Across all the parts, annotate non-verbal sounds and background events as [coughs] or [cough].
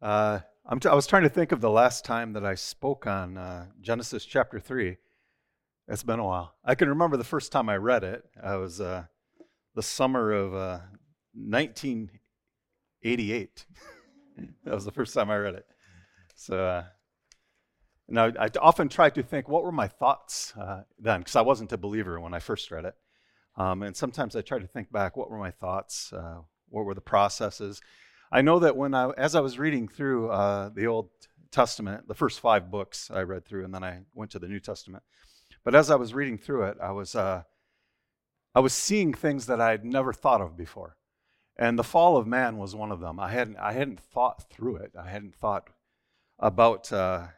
Uh, t- I was trying to think of the last time that I spoke on uh, Genesis chapter 3. It's been a while. I can remember the first time I read it. I was uh, the summer of 1988. Uh, [laughs] that was the first time I read it. So, uh, now I often try to think, what were my thoughts uh, then? Because I wasn't a believer when I first read it. Um, and sometimes I try to think back, what were my thoughts? what were the processes? I know that when I, as I was reading through uh, the Old Testament, the first five books I read through, and then I went to the New Testament. But as I was reading through it, I was, uh, I was seeing things that I had never thought of before, and the fall of man was one of them. I hadn't, I hadn't thought through it. I hadn't thought about uh,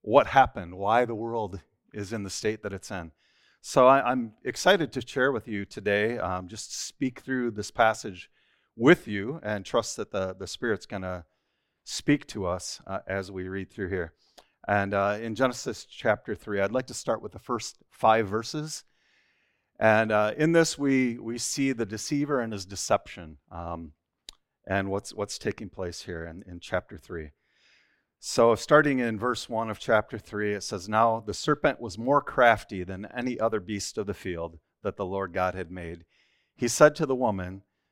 what happened, why the world is in the state that it's in. So I, am excited to share with you today, um, just speak through this passage with you and trust that the, the Spirit's going to speak to us uh, as we read through here. And uh, in Genesis chapter 3, I'd like to start with the first five verses. And uh, in this, we, we see the deceiver and his deception um, and what's, what's taking place here in, in chapter 3. So, starting in verse 1 of chapter 3, it says, Now the serpent was more crafty than any other beast of the field that the Lord God had made. He said to the woman,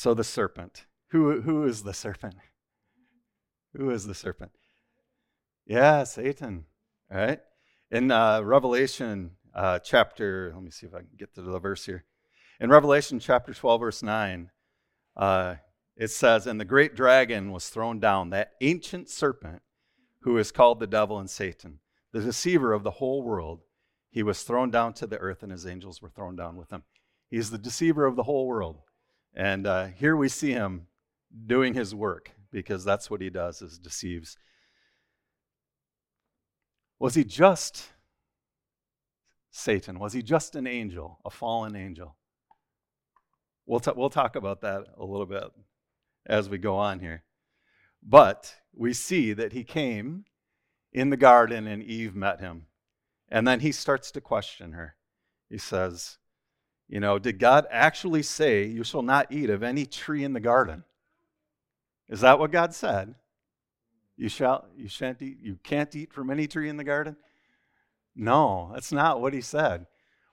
So the serpent. Who, who is the serpent? Who is the serpent? Yeah, Satan. All right. In uh, Revelation uh, chapter, let me see if I can get to the verse here. In Revelation chapter 12, verse 9, uh, it says, And the great dragon was thrown down, that ancient serpent who is called the devil and Satan, the deceiver of the whole world. He was thrown down to the earth, and his angels were thrown down with him. He's the deceiver of the whole world. And uh, here we see him doing his work because that's what he does is deceives. Was he just Satan? Was he just an angel, a fallen angel? We'll, t- we'll talk about that a little bit as we go on here. But we see that he came in the garden and Eve met him. And then he starts to question her. He says, you know, did God actually say, You shall not eat of any tree in the garden? Is that what God said? You shall you shan't eat you can't eat from any tree in the garden? No, that's not what he said.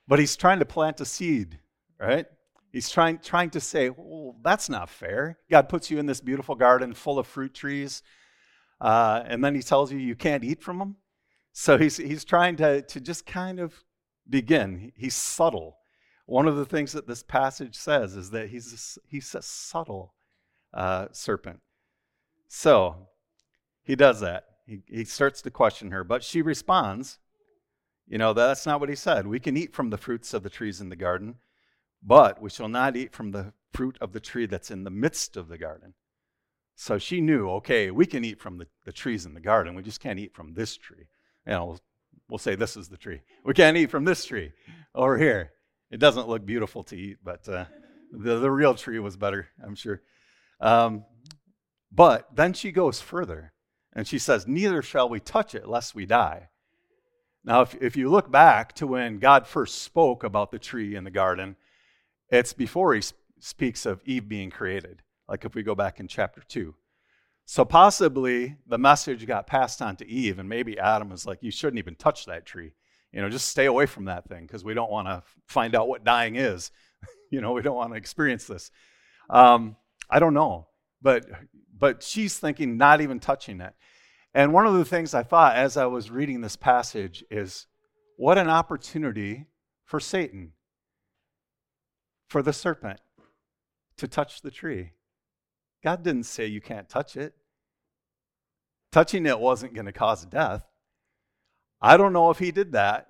But he's trying to plant a seed, right? He's trying trying to say, well, that's not fair. God puts you in this beautiful garden full of fruit trees, uh, and then he tells you you can't eat from them. So he's he's trying to to just kind of begin. He's subtle one of the things that this passage says is that he's a, he's a subtle uh, serpent. So he does that. He, he starts to question her, but she responds, You know, that's not what he said. We can eat from the fruits of the trees in the garden, but we shall not eat from the fruit of the tree that's in the midst of the garden. So she knew, okay, we can eat from the, the trees in the garden. We just can't eat from this tree. You know, we'll, we'll say this is the tree. We can't eat from this tree over here. It doesn't look beautiful to eat, but uh, the, the real tree was better, I'm sure. Um, but then she goes further and she says, Neither shall we touch it lest we die. Now, if, if you look back to when God first spoke about the tree in the garden, it's before he sp- speaks of Eve being created, like if we go back in chapter 2. So possibly the message got passed on to Eve, and maybe Adam was like, You shouldn't even touch that tree. You know, just stay away from that thing because we don't want to find out what dying is. [laughs] you know, we don't want to experience this. Um, I don't know, but but she's thinking not even touching it. And one of the things I thought as I was reading this passage is what an opportunity for Satan, for the serpent, to touch the tree. God didn't say you can't touch it. Touching it wasn't going to cause death. I don't know if he did that,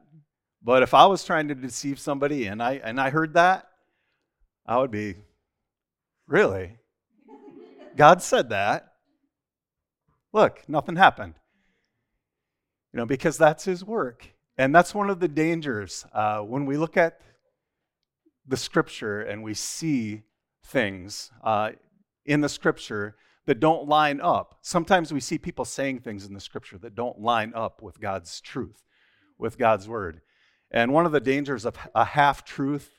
but if I was trying to deceive somebody and I and I heard that, I would be really. God said that. Look, nothing happened. You know, because that's his work. And that's one of the dangers uh, when we look at the scripture and we see things uh, in the scripture that don't line up. Sometimes we see people saying things in the scripture that don't line up with God's truth, with God's word. And one of the dangers of a half truth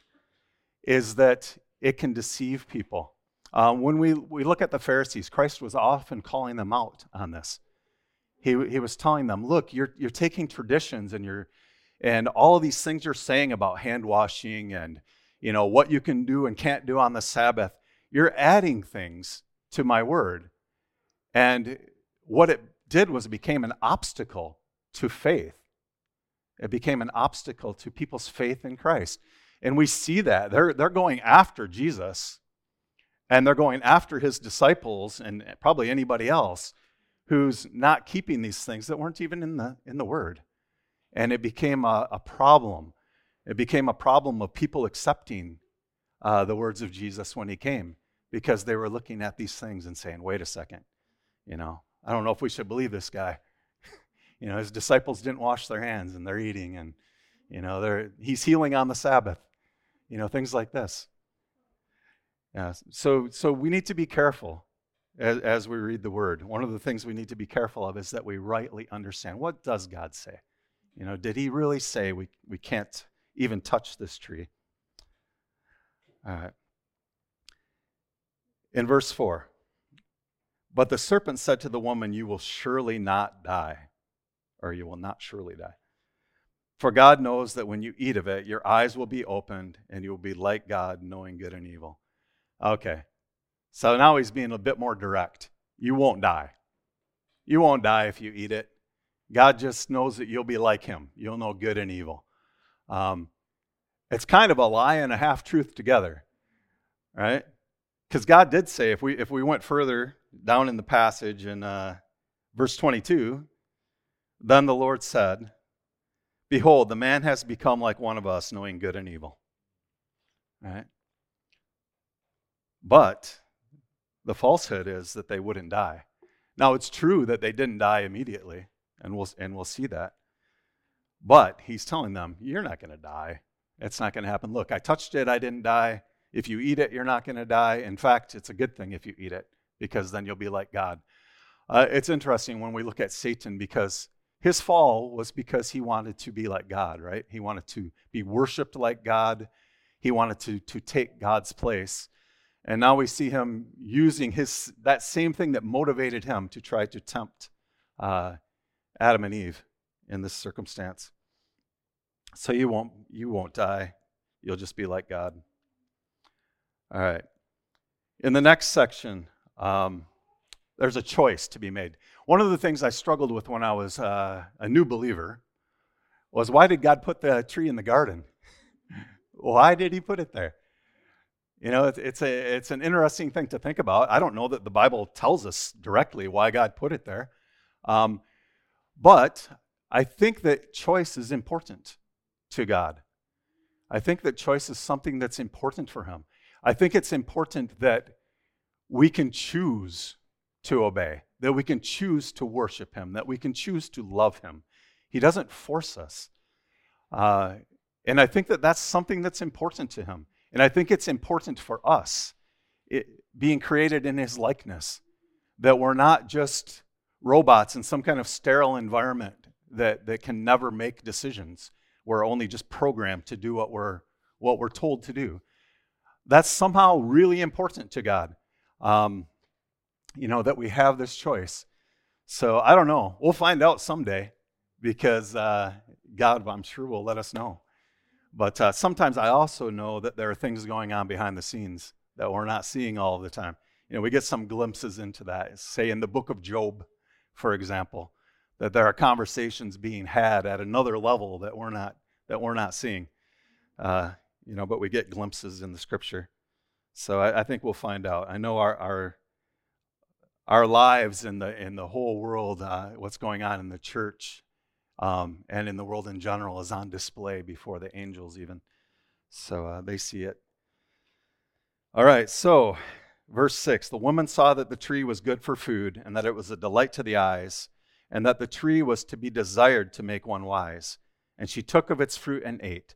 is that it can deceive people. Um, when we, we look at the Pharisees, Christ was often calling them out on this. He, he was telling them, look, you're, you're taking traditions and you're and all of these things you're saying about hand washing and you know what you can do and can't do on the Sabbath, you're adding things to my word. And what it did was it became an obstacle to faith. It became an obstacle to people's faith in Christ. And we see that. They're, they're going after Jesus and they're going after his disciples and probably anybody else who's not keeping these things that weren't even in the, in the Word. And it became a, a problem. It became a problem of people accepting uh, the words of Jesus when he came because they were looking at these things and saying, wait a second, you know, I don't know if we should believe this guy. [laughs] you know, his disciples didn't wash their hands and they're eating and, you know, they're, he's healing on the Sabbath, you know, things like this. Yeah, so, so we need to be careful as, as we read the word. One of the things we need to be careful of is that we rightly understand what does God say? You know, did he really say we, we can't even touch this tree? All right. In verse 4, but the serpent said to the woman, You will surely not die, or you will not surely die. For God knows that when you eat of it, your eyes will be opened and you will be like God, knowing good and evil. Okay, so now he's being a bit more direct. You won't die. You won't die if you eat it. God just knows that you'll be like him. You'll know good and evil. Um, it's kind of a lie and a half truth together, right? Because God did say, if we, if we went further down in the passage in uh, verse 22, then the Lord said, Behold, the man has become like one of us, knowing good and evil. Right? But the falsehood is that they wouldn't die. Now, it's true that they didn't die immediately, and we'll, and we'll see that. But he's telling them, You're not going to die. It's not going to happen. Look, I touched it, I didn't die. If you eat it, you're not going to die. In fact, it's a good thing if you eat it because then you'll be like God. Uh, it's interesting when we look at Satan because his fall was because he wanted to be like God, right? He wanted to be worshiped like God. He wanted to, to take God's place. And now we see him using his, that same thing that motivated him to try to tempt uh, Adam and Eve in this circumstance. So you won't, you won't die. You'll just be like God. All right. In the next section, um, there's a choice to be made. One of the things I struggled with when I was uh, a new believer was why did God put the tree in the garden? [laughs] why did He put it there? You know, it's, it's, a, it's an interesting thing to think about. I don't know that the Bible tells us directly why God put it there. Um, but I think that choice is important to God. I think that choice is something that's important for Him. I think it's important that we can choose to obey, that we can choose to worship Him, that we can choose to love Him. He doesn't force us. Uh, and I think that that's something that's important to Him. And I think it's important for us, it, being created in His likeness, that we're not just robots in some kind of sterile environment that, that can never make decisions. We're only just programmed to do what we're, what we're told to do that's somehow really important to God. Um, you know, that we have this choice. So I don't know. We'll find out someday because uh, God, I'm sure, will let us know. But uh, sometimes I also know that there are things going on behind the scenes that we're not seeing all the time. You know, we get some glimpses into that. Say in the book of Job, for example, that there are conversations being had at another level that we're not that we're not seeing. Uh, you know, but we get glimpses in the scripture. So I, I think we'll find out. I know our our our lives in the in the whole world, uh, what's going on in the church um, and in the world in general, is on display before the angels even. So uh, they see it. All right. So verse 6 the woman saw that the tree was good for food, and that it was a delight to the eyes, and that the tree was to be desired to make one wise. And she took of its fruit and ate.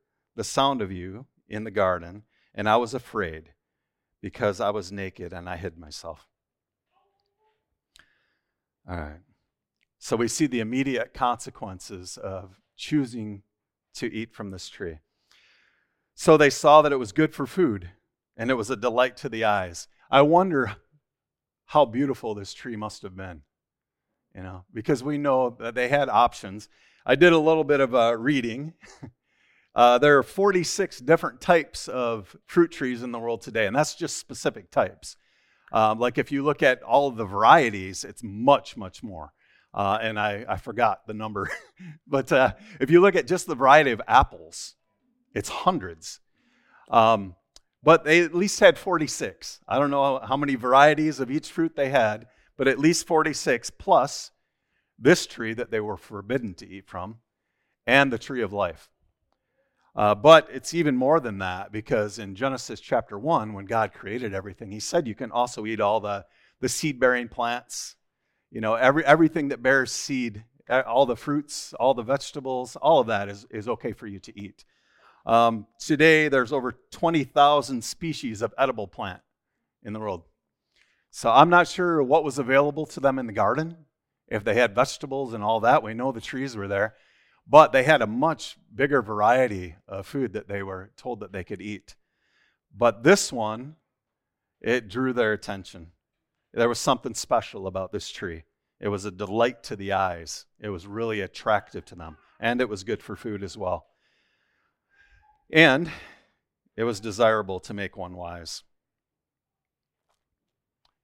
the sound of you in the garden, and I was afraid because I was naked and I hid myself. All right. So we see the immediate consequences of choosing to eat from this tree. So they saw that it was good for food and it was a delight to the eyes. I wonder how beautiful this tree must have been, you know, because we know that they had options. I did a little bit of uh, reading. [laughs] uh, there are 46 different types of fruit trees in the world today, and that's just specific types. Um, like if you look at all the varieties, it's much, much more. Uh, and I, I forgot the number. [laughs] but uh, if you look at just the variety of apples, it's hundreds. Um, but they at least had 46. I don't know how many varieties of each fruit they had, but at least 46 plus this tree that they were forbidden to eat from and the tree of life. Uh, but it's even more than that because in Genesis chapter 1, when God created everything, he said you can also eat all the, the seed bearing plants, you know, every, everything that bears seed, all the fruits, all the vegetables, all of that is, is okay for you to eat. Um, today, there's over 20,000 species of edible plant in the world. So I'm not sure what was available to them in the garden, if they had vegetables and all that. We know the trees were there, but they had a much bigger variety of food that they were told that they could eat. But this one, it drew their attention. There was something special about this tree. It was a delight to the eyes. It was really attractive to them, and it was good for food as well. And it was desirable to make one wise.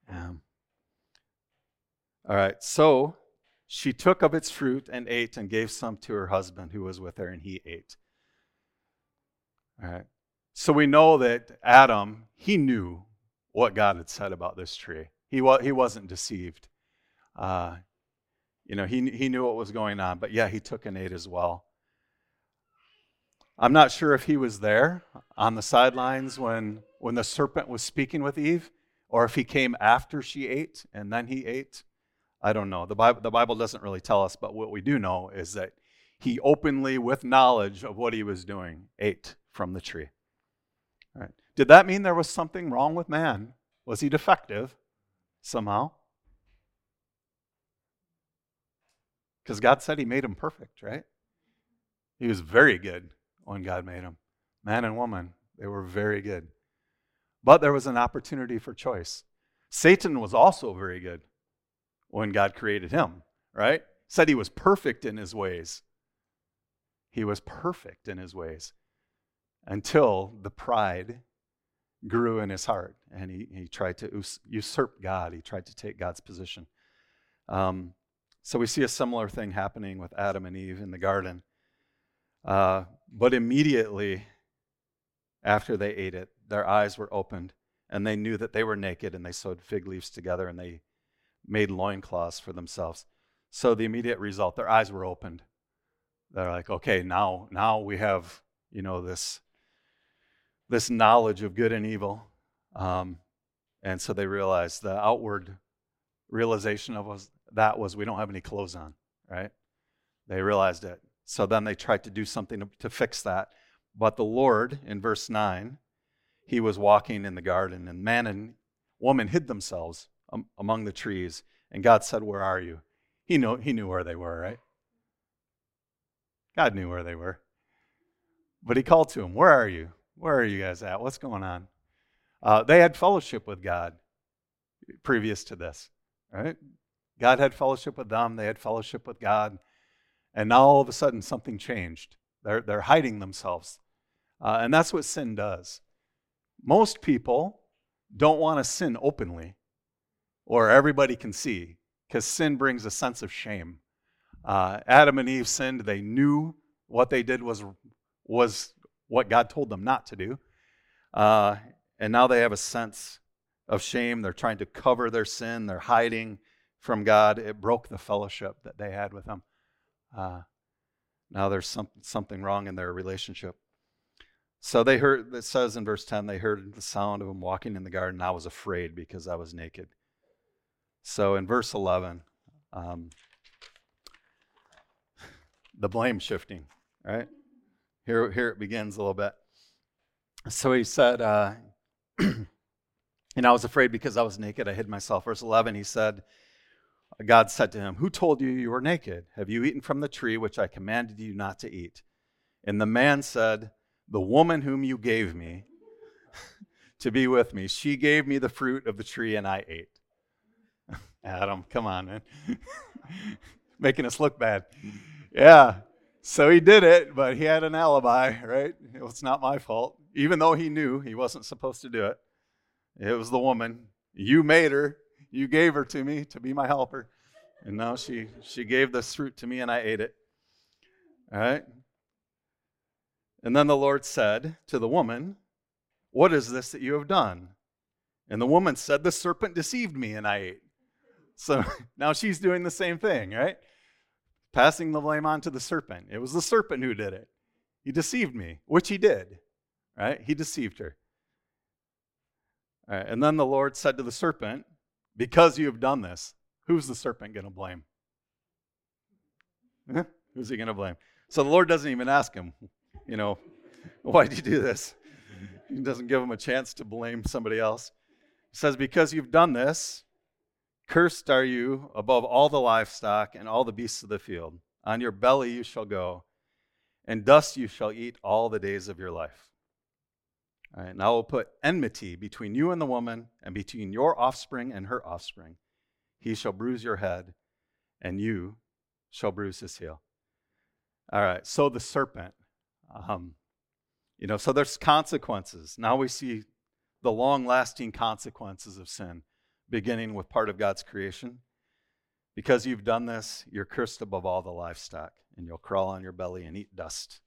Um, all right, so she took of its fruit and ate and gave some to her husband who was with her, and he ate. All right, so we know that Adam, he knew what God had said about this tree. He, wa- he wasn't deceived. Uh, you know, he, he knew what was going on, but yeah, he took and ate as well. I'm not sure if he was there on the sidelines when, when the serpent was speaking with Eve, or if he came after she ate and then he ate. I don't know. The Bible, the Bible doesn't really tell us, but what we do know is that he openly, with knowledge of what he was doing, ate from the tree. Right. Did that mean there was something wrong with man? Was he defective somehow? Because God said he made him perfect, right? He was very good when God made him. Man and woman, they were very good. But there was an opportunity for choice. Satan was also very good when God created him, right? Said he was perfect in his ways. He was perfect in his ways until the pride grew in his heart and he, he tried to usurp God. He tried to take God's position. Um, so we see a similar thing happening with Adam and Eve in the garden. Uh, but immediately after they ate it, their eyes were opened and they knew that they were naked and they sewed fig leaves together and they made loincloths for themselves. So the immediate result, their eyes were opened. They're like, okay, now, now we have, you know, this, this knowledge of good and evil. Um, and so they realized the outward realization of was, that was we don't have any clothes on, right? They realized it. So then they tried to do something to, to fix that. But the Lord, in verse 9, he was walking in the garden, and man and woman hid themselves um, among the trees. And God said, Where are you? He, know, he knew where they were, right? God knew where they were. But he called to him, Where are you? Where are you guys at? What's going on? Uh, they had fellowship with God previous to this, right? God had fellowship with them, they had fellowship with God. And now all of a sudden something changed. They're, they're hiding themselves. Uh, and that's what sin does. Most people don't want to sin openly or everybody can see because sin brings a sense of shame. Uh, Adam and Eve sinned. They knew what they did was, was what God told them not to do. Uh, and now they have a sense of shame. They're trying to cover their sin, they're hiding from God. It broke the fellowship that they had with Him. Uh, now there's some, something wrong in their relationship. So they heard, it says in verse 10, they heard the sound of him walking in the garden. I was afraid because I was naked. So in verse 11, um, the blame shifting, right? Here, here it begins a little bit. So he said, uh, [clears throat] and I was afraid because I was naked. I hid myself. Verse 11, he said, God said to him, Who told you you were naked? Have you eaten from the tree which I commanded you not to eat? And the man said, The woman whom you gave me [laughs] to be with me, she gave me the fruit of the tree and I ate. Adam, come on, man. [laughs] Making us look bad. Yeah. So he did it, but he had an alibi, right? It was not my fault, even though he knew he wasn't supposed to do it. It was the woman. You made her. You gave her to me to be my helper. And now she, she gave this fruit to me and I ate it. All right? And then the Lord said to the woman, What is this that you have done? And the woman said, The serpent deceived me and I ate. So [laughs] now she's doing the same thing, right? Passing the blame on to the serpent. It was the serpent who did it. He deceived me, which he did, right? He deceived her. And then the Lord said to the serpent, because you have done this, who's the serpent going to blame? [laughs] who's he going to blame? So the Lord doesn't even ask him, you know, [laughs] why'd you do this? He doesn't give him a chance to blame somebody else. He says, Because you've done this, cursed are you above all the livestock and all the beasts of the field. On your belly you shall go, and dust you shall eat all the days of your life. All right, now I will put enmity between you and the woman, and between your offspring and her offspring. He shall bruise your head, and you shall bruise his heel. All right, so the serpent. Um, you know, so there's consequences. Now we see the long lasting consequences of sin, beginning with part of God's creation. Because you've done this, you're cursed above all the livestock, and you'll crawl on your belly and eat dust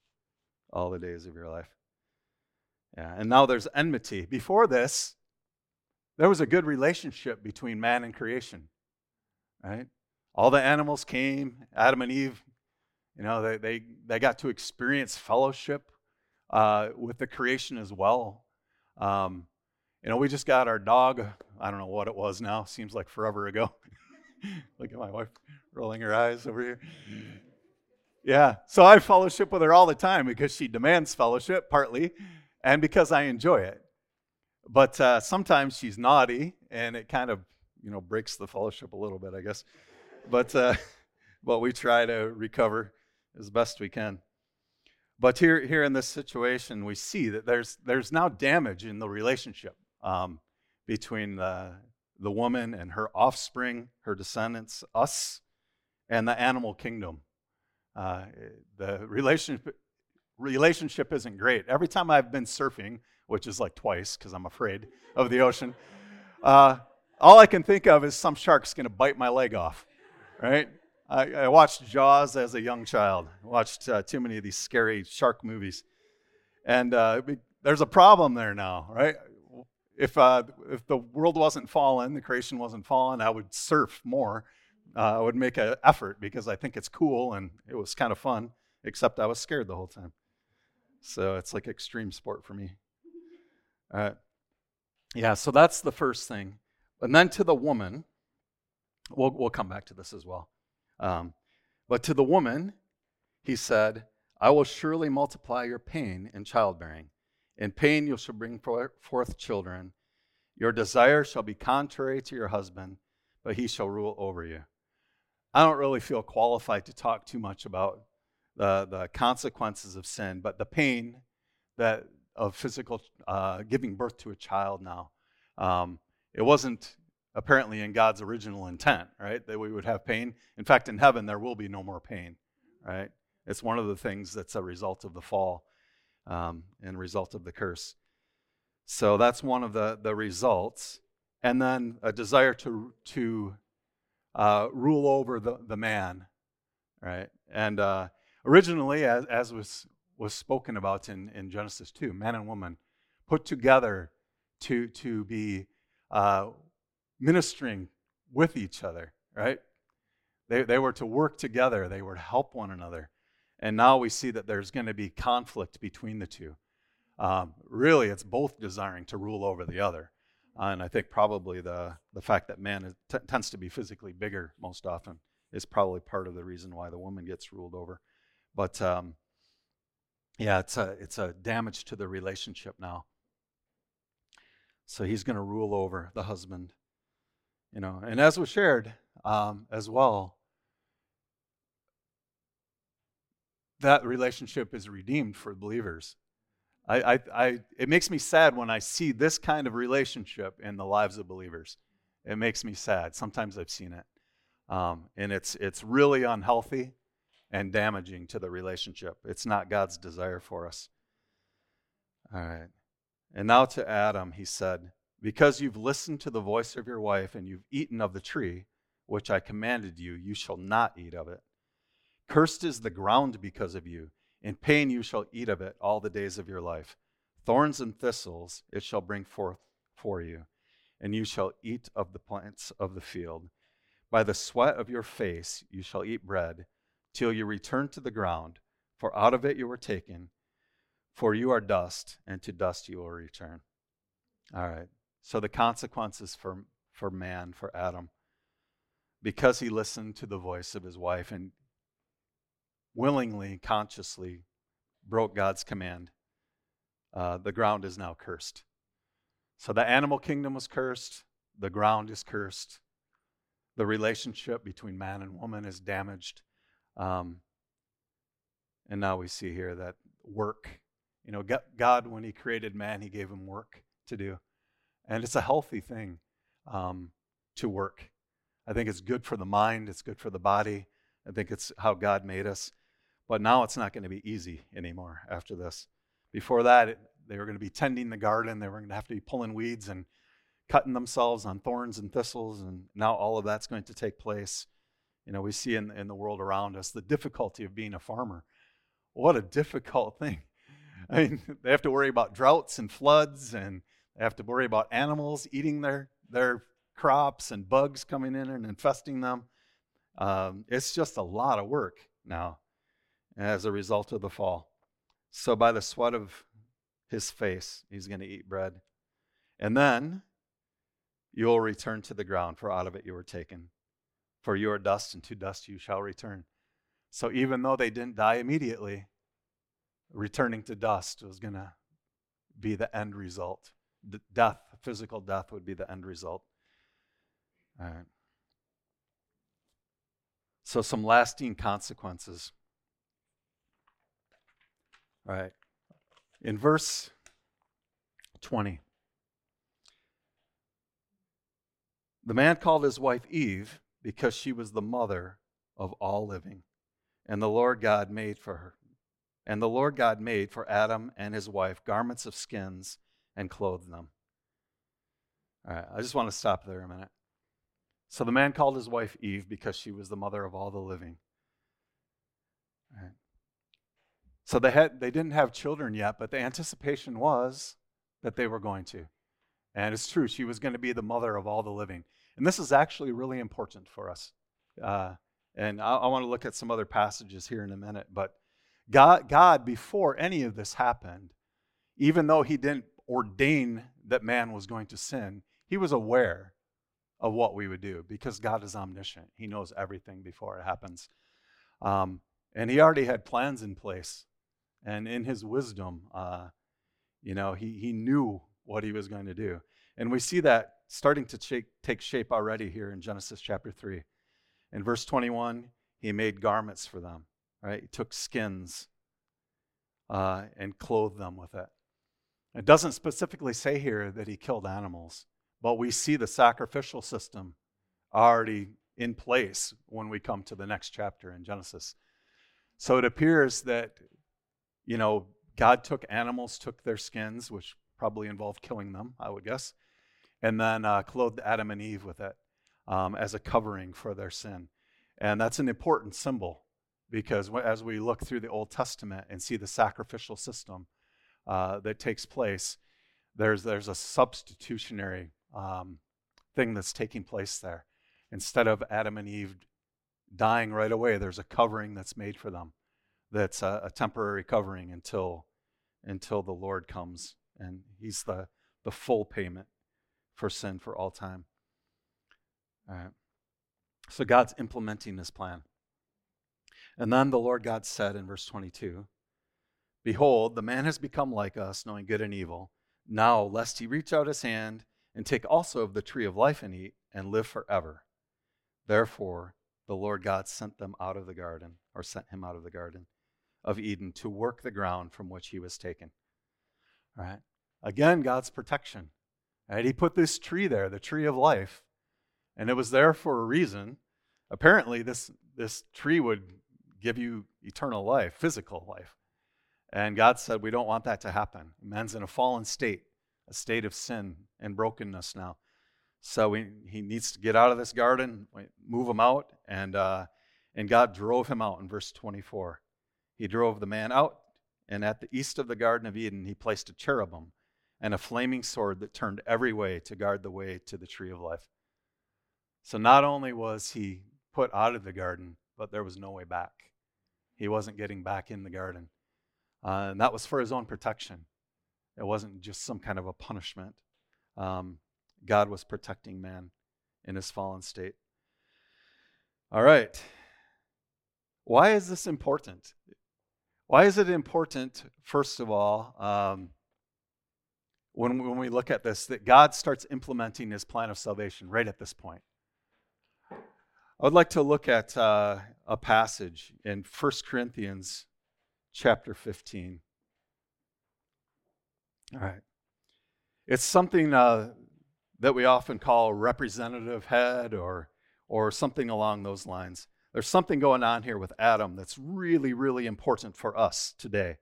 all the days of your life. Yeah, and now there's enmity. Before this, there was a good relationship between man and creation, right? All the animals came, Adam and Eve, you know, they, they, they got to experience fellowship uh, with the creation as well. Um, you know, we just got our dog. I don't know what it was now. Seems like forever ago. [laughs] Look at my wife rolling her eyes over here. Yeah, so I fellowship with her all the time because she demands fellowship, partly and because I enjoy it. But uh, sometimes she's naughty, and it kind of you know breaks the fellowship a little bit, I guess. But uh, [laughs] but we try to recover as best we can. But here here in this situation, we see that there's there's now damage in the relationship um, between the the woman and her offspring, her descendants, us, and the animal kingdom. Uh, the relationship relationship isn't great. Every time I've been surfing, which is like twice because I'm afraid of the ocean, uh, all I can think of is some shark's going to bite my leg off, right? I, I, watched Jaws as a young child. I watched uh, too many of these scary shark movies, and uh, there's a problem there now, right? If uh, if the world wasn't fallen, the creation wasn't fallen, I would surf more. Uh, I would make an effort because I think it's cool and it was kind of fun. Except I was scared the whole time. So it's like extreme sport for me. Uh, yeah, so that's the first thing. And then to the woman, we'll, we'll come back to this as well. Um, but to the woman, he said, I will surely multiply your pain in childbearing. In pain you shall bring forth children. Your desire shall be contrary to your husband, but he shall rule over you. I don't really feel qualified to talk too much about the, the consequences of sin, but the pain that of physical uh, giving birth to a child now. Um, it wasn't apparently in God's original intent, right? That we would have pain. In fact, in heaven, there will be no more pain, right? It's one of the things that's a result of the fall um, and result of the curse. So that's one of the, the results. And then a desire to, to uh, rule over the, the man, right? And uh, originally, as, as was, was spoken about in, in Genesis 2, man and woman put together to, to be uh, ministering with each other, right? They, they were to work together, they were to help one another. And now we see that there's going to be conflict between the two. Um, really, it's both desiring to rule over the other. Uh, and I think probably the, the fact that man is, t- tends to be physically bigger most often is probably part of the reason why the woman gets ruled over. But um, yeah, it's a, it's a damage to the relationship now. So he's going to rule over the husband. You know, and as was shared um, as well, that relationship is redeemed for believers. I, I, I, it makes me sad when I see this kind of relationship in the lives of believers. It makes me sad. Sometimes I've seen it. Um, and it's, it's really unhealthy and damaging to the relationship. It's not God's desire for us. All right. And now to Adam, he said, Because you've listened to the voice of your wife and you've eaten of the tree, which I commanded you, you shall not eat of it. Cursed is the ground because of you. In pain you shall eat of it all the days of your life. Thorns and thistles it shall bring forth for you, and you shall eat of the plants of the field. By the sweat of your face you shall eat bread, till you return to the ground, for out of it you were taken, for you are dust, and to dust you will return. All right. So the consequences for, for man, for Adam, because he listened to the voice of his wife and willingly, consciously broke God's command, uh, the ground is now cursed. So the animal kingdom was cursed, the ground is cursed, the relationship between man and woman is damaged. Um, and now we see here that work, you know, God, when He created man, He gave him work to do. And it's a healthy thing um, to work. I think it's good for the mind, it's good for the body. I think it's how God made us. But now it's not going to be easy anymore after this. Before that, they were going to be tending the garden. They were going to have to be pulling weeds and cutting themselves on thorns and thistles. And now all of that's going to take place. You know, we see in, in the world around us the difficulty of being a farmer. What a difficult [laughs] thing. I mean, [laughs] they have to worry about droughts and floods, and they have to worry about animals eating their, their crops and bugs coming in and infesting them. Um, it's just a lot of work now as a result of the fall. So, by the sweat of his face, he's going to eat bread. And then you will return to the ground, for out of it you were taken. For you are dust, and to dust you shall return. So, even though they didn't die immediately, returning to dust was going to be the end result. Death, physical death, would be the end result. All right. So, some lasting consequences. All right. In verse 20, the man called his wife Eve because she was the mother of all living. And the Lord God made for her. And the Lord God made for Adam and his wife garments of skins and clothed them. All right, I just want to stop there a minute. So the man called his wife Eve because she was the mother of all the living. All right. So they, had, they didn't have children yet, but the anticipation was that they were going to. And it's true, she was going to be the mother of all the living. And this is actually really important for us. Uh, and I, I want to look at some other passages here in a minute. But God, God, before any of this happened, even though He didn't ordain that man was going to sin, He was aware of what we would do because God is omniscient. He knows everything before it happens. Um, and He already had plans in place and in his wisdom, uh, you know, he, he knew what he was going to do. And we see that starting to shake, take shape already here in Genesis chapter 3. In verse 21, he made garments for them, right? He took skins uh, and clothed them with it. It doesn't specifically say here that he killed animals, but we see the sacrificial system already in place when we come to the next chapter in Genesis. So it appears that you know, God took animals, took their skins, which probably involved killing them, I would guess, and then uh, clothed Adam and Eve with it um, as a covering for their sin. And that's an important symbol because as we look through the Old Testament and see the sacrificial system uh, that takes place, there's, there's a substitutionary um, thing that's taking place there. Instead of Adam and Eve dying right away, there's a covering that's made for them that's a, a temporary covering until, until the Lord comes and He's the, the full payment for sin for all time. All right. So God's implementing this plan. And then the Lord God said in verse 22 Behold, the man has become like us, knowing good and evil. Now, lest he reach out his hand and take also of the tree of life and eat and live forever. Therefore, the Lord God sent them out of the garden, or sent him out of the garden of Eden to work the ground from which he was taken. All right? Again, God's protection. Right? He put this tree there, the tree of life, and it was there for a reason. Apparently, this, this tree would give you eternal life, physical life. And God said, We don't want that to happen. Man's in a fallen state, a state of sin and brokenness now. So we, he needs to get out of this garden, move him out, and, uh, and God drove him out in verse 24. He drove the man out, and at the east of the Garden of Eden, he placed a cherubim and a flaming sword that turned every way to guard the way to the tree of life. So not only was he put out of the garden, but there was no way back. He wasn't getting back in the garden. Uh, and that was for his own protection. It wasn't just some kind of a punishment. Um, God was protecting man in his fallen state. All right. Why is this important? Why is it important, first of all, um, when, when we look at this, that God starts implementing his plan of salvation right at this point? I would like to look at uh, a passage in 1 Corinthians chapter 15. All right. It's something uh, that we often call representative head or, or something along those lines. There's something going on here with Adam that's really, really important for us today.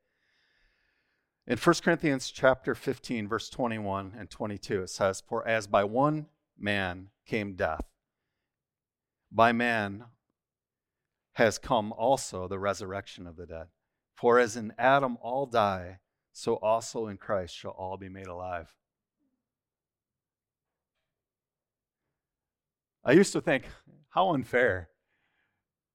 In 1 Corinthians chapter 15, verse 21 and 22, it says, For as by one man came death, by man has come also the resurrection of the dead. For as in Adam all die, so also in Christ shall all be made alive. I used to think, how unfair.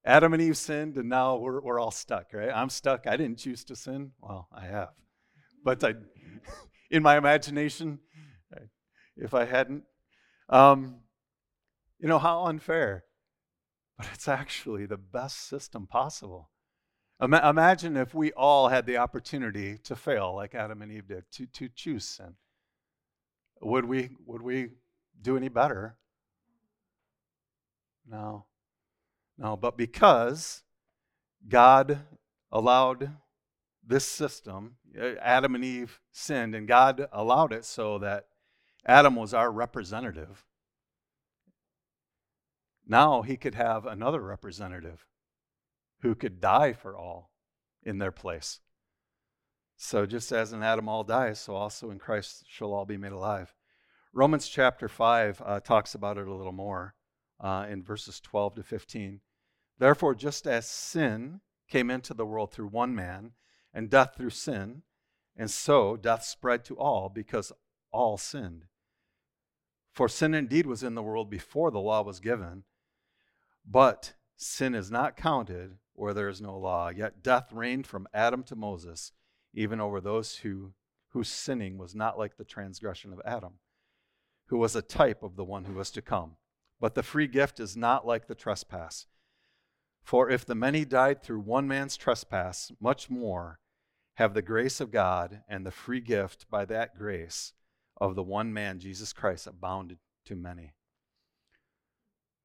Adam and Eve sinned, and now we're, we're all stuck, right? I'm stuck. I didn't choose to sin. Well, I have. But I, [laughs] in my imagination, if I hadn't, um, you know, how unfair but it's actually the best system possible. Ima- imagine if we all had the opportunity to fail like Adam and Eve did, to, to choose sin. Would we, would we do any better? No. No, but because God allowed this system, uh, Adam and Eve sinned, and God allowed it so that Adam was our representative now he could have another representative who could die for all in their place. So just as in Adam all dies, so also in Christ shall all be made alive. Romans chapter 5 uh, talks about it a little more uh, in verses 12 to 15. Therefore, just as sin came into the world through one man, and death through sin, and so death spread to all because all sinned. For sin indeed was in the world before the law was given but sin is not counted where there is no law. Yet death reigned from Adam to Moses, even over those who, whose sinning was not like the transgression of Adam, who was a type of the one who was to come. But the free gift is not like the trespass. For if the many died through one man's trespass, much more have the grace of God and the free gift by that grace of the one man, Jesus Christ, abounded to many.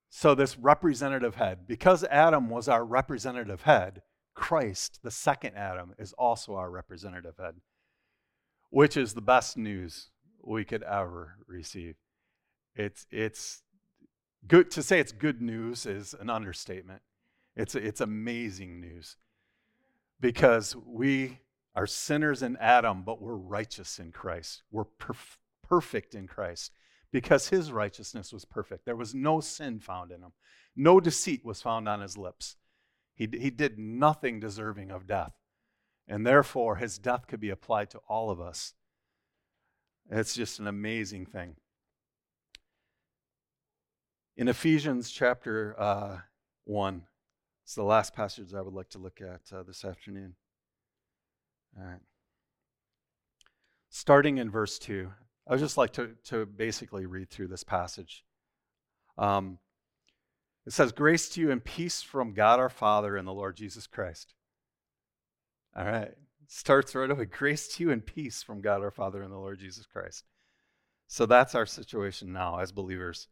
So, this representative head, because Adam was our representative head, Christ, the second Adam, is also our representative head, which is the best news we could ever receive. It's, it's good to say it's good news is an understatement. It's, it's amazing news because we are sinners in Adam, but we're righteous in Christ. We're perf- perfect in Christ because his righteousness was perfect. There was no sin found in him, no deceit was found on his lips. He, he did nothing deserving of death. And therefore, his death could be applied to all of us. It's just an amazing thing. In Ephesians chapter uh, 1, it's the last passage I would like to look at uh, this afternoon. All right. Starting in verse 2, I would just like to, to basically read through this passage. Um, it says, Grace to you and peace from God our Father and the Lord Jesus Christ. All right. Starts right away. Grace to you and peace from God our Father and the Lord Jesus Christ. So that's our situation now as believers.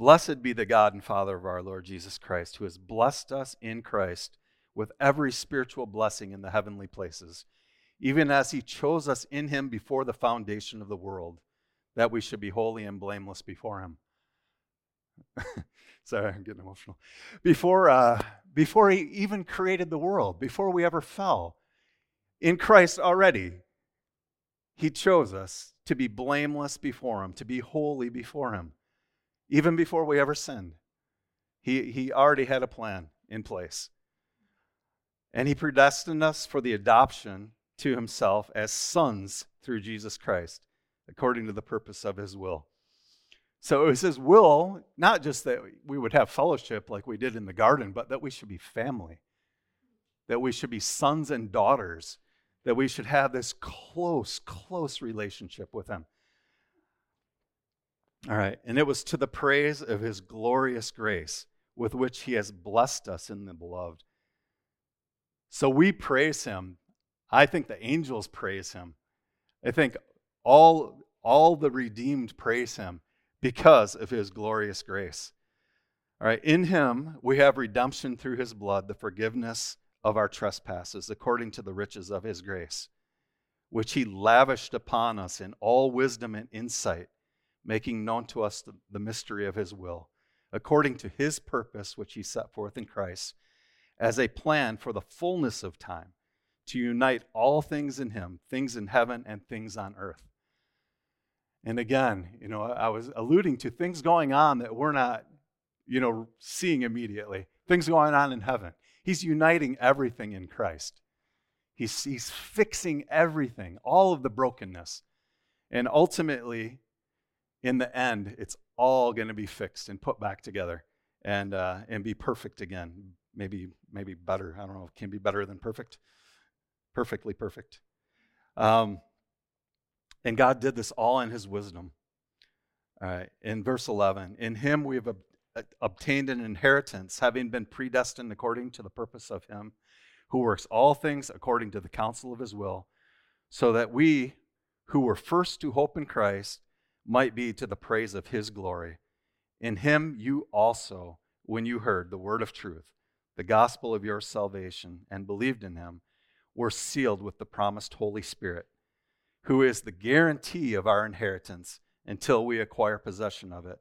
Blessed be the God and Father of our Lord Jesus Christ, who has blessed us in Christ with every spiritual blessing in the heavenly places, even as he chose us in him before the foundation of the world, that we should be holy and blameless before him. [laughs] Sorry, I'm getting emotional. Before, uh, before he even created the world, before we ever fell, in Christ already, he chose us to be blameless before him, to be holy before him even before we ever sinned. He, he already had a plan in place. And he predestined us for the adoption to himself as sons through Jesus Christ, according to the purpose of his will. So it was his will, not just that we would have fellowship like we did in the garden, but that we should be family, that we should be sons and daughters, that we should have this close, close relationship with him. All right. And it was to the praise of his glorious grace with which he has blessed us in the beloved. So we praise him. I think the angels praise him. I think all, all the redeemed praise him because of his glorious grace. All right. In him we have redemption through his blood, the forgiveness of our trespasses, according to the riches of his grace, which he lavished upon us in all wisdom and insight making known to us the, the mystery of his will, according to his purpose, which he set forth in Christ, as a plan for the fullness of time, to unite all things in him, things in heaven and things on earth. And again, you know, I was alluding to things going on that we're not, you know, seeing immediately. Things going on in heaven. He's uniting everything in Christ. He's, he's fixing everything, all of the brokenness. And ultimately, in the end, it's all going to be fixed and put back together and, uh, and be perfect again. Maybe, maybe better. I don't know. Can be better than perfect. Perfectly perfect. Um, and God did this all in his wisdom. All right. In verse 11, in him we have ob- uh, obtained an inheritance, having been predestined according to the purpose of him who works all things according to the counsel of his will, so that we who were first to hope in Christ might be to the praise of his glory. In him you also, when you heard the word of truth, the gospel of your salvation, and believed in him, were sealed with the promised Holy Spirit, who is the guarantee of our inheritance until we acquire possession of it,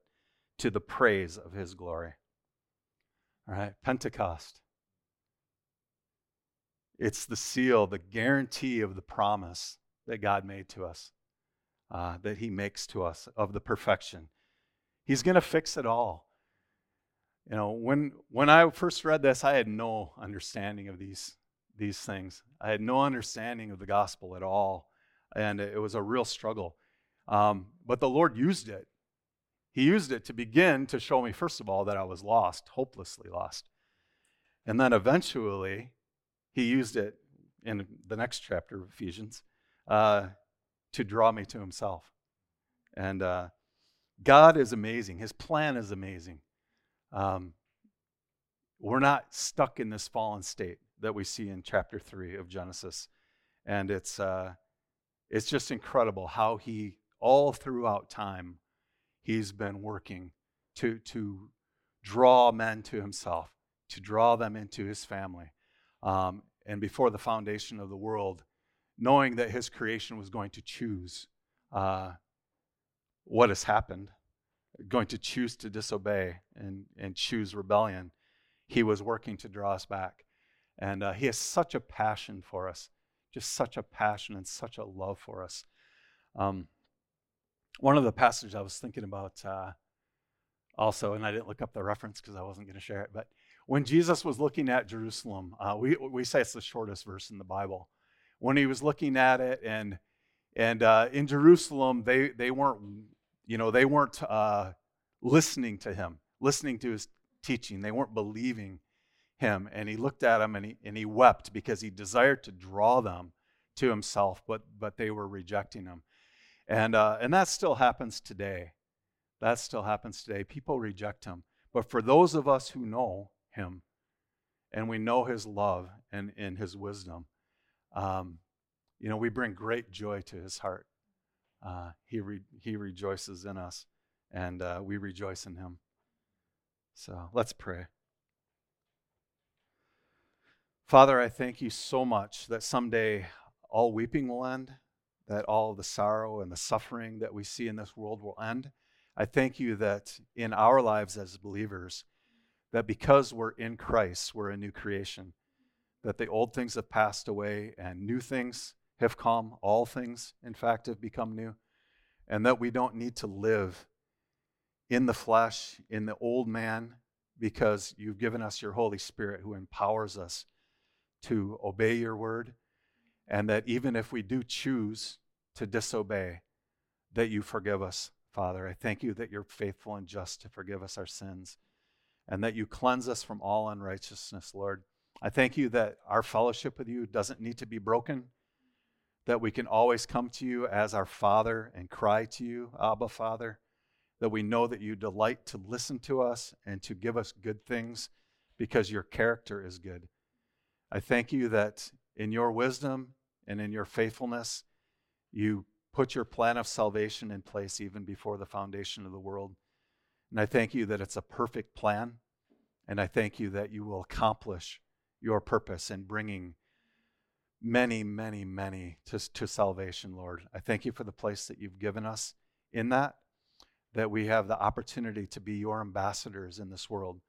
to the praise of his glory. All right, Pentecost. It's the seal, the guarantee of the promise that God made to us uh, that He makes to us of the perfection. He's going to fix it all. You know, when when I first read this, I had no understanding of these these things. I had no understanding of the gospel at all, and it was a real struggle. Um, but the Lord used it. He used it to begin to show me, first of all, that I was lost, hopelessly lost, and then eventually, He used it in the next chapter of Ephesians uh, to draw me to himself. And uh, God is amazing. His plan is amazing. Um, we're not stuck in this fallen state that we see in chapter 3 of Genesis. And it's, uh, it's just incredible how he, all throughout time, he's been working to, to draw men to himself, to draw them into his family. Um, and before the foundation of the world, knowing that his creation was going to choose uh, what has happened, going to choose to disobey and, and choose rebellion, he was working to draw us back. And uh, he has such a passion for us just such a passion and such a love for us. Um, one of the passages I was thinking about uh, also, and I didn't look up the reference because I wasn't going to share it, but when Jesus was looking at Jerusalem, uh, we, we say it's the shortest verse in the Bible. When he was looking at it, and and uh, in Jerusalem, they they weren't, you know, they weren't uh, listening to him, listening to his teaching. They weren't believing him. And he looked at them and he, and he wept because he desired to draw them to himself, but, but they were rejecting him. And, uh, and that still happens today. That still happens today. People reject him. But for those of us who know him and we know his love and, and his wisdom, um, you know, we bring great joy to his heart. Uh, he, re- he rejoices in us, and uh, we rejoice in him. So let's pray. Father, I thank you so much that someday all weeping will end, that all the sorrow and the suffering that we see in this world will end. I thank you that in our lives as believers, that because we're in Christ, we're a new creation, that the old things have passed away and new things have come. All things, in fact, have become new. And that we don't need to live in the flesh, in the old man, because you've given us your Holy Spirit who empowers us to obey your word, and that even if we do choose to disobey, that you forgive us, Father. I thank you that you're faithful and just to forgive us our sins, and that you cleanse us from all unrighteousness, Lord. I thank you that our fellowship with you doesn't need to be broken, that we can always come to you as our Father and cry to you, Abba, Father, that we know that you delight to listen to us and to give us good things because your character is good. I thank you that in your wisdom and in your faithfulness, you put your plan of salvation in place even before the foundation of the world. And I thank you that it's a perfect plan. And I thank you that you will accomplish your purpose in bringing many, many, many to, to salvation, Lord. I thank you for the place that you've given us in that, that we have the opportunity to be your ambassadors in this world.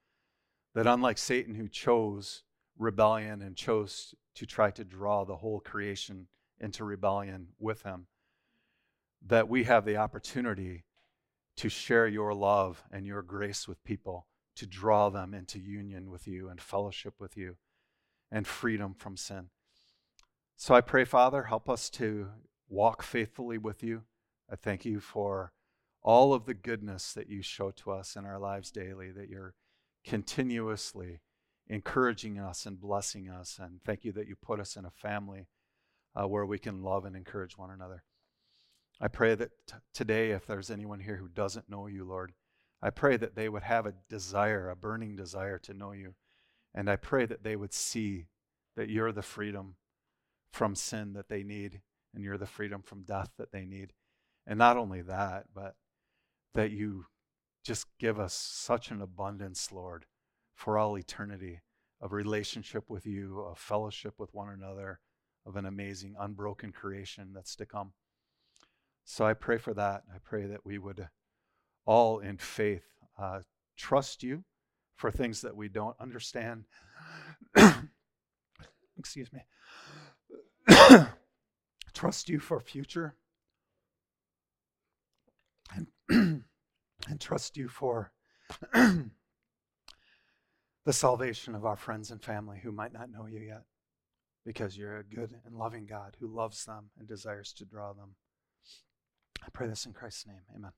That unlike Satan, who chose rebellion and chose to try to draw the whole creation into rebellion with him. That we have the opportunity to share your love and your grace with people, to draw them into union with you and fellowship with you and freedom from sin. So I pray, Father, help us to walk faithfully with you. I thank you for all of the goodness that you show to us in our lives daily, that you're continuously encouraging us and blessing us. And thank you that you put us in a family uh, where we can love and encourage one another. I pray that t- today, if there's anyone here who doesn't know you, Lord, I pray that they would have a desire, a burning desire to know you. And I pray that they would see that you're the freedom from sin that they need, and you're the freedom from death that they need. And not only that, but that you just give us such an abundance, Lord, for all eternity of relationship with you, of fellowship with one another, of an amazing, unbroken creation that's to come. So I pray for that. I pray that we would all in faith uh, trust you for things that we don't understand. [coughs] Excuse me. [coughs] trust you for future. And, [coughs] and trust you for the salvation of our friends and family who might not know you yet, because you're a good and loving God who loves them and desires to draw them. I pray this in Christ's name. Amen.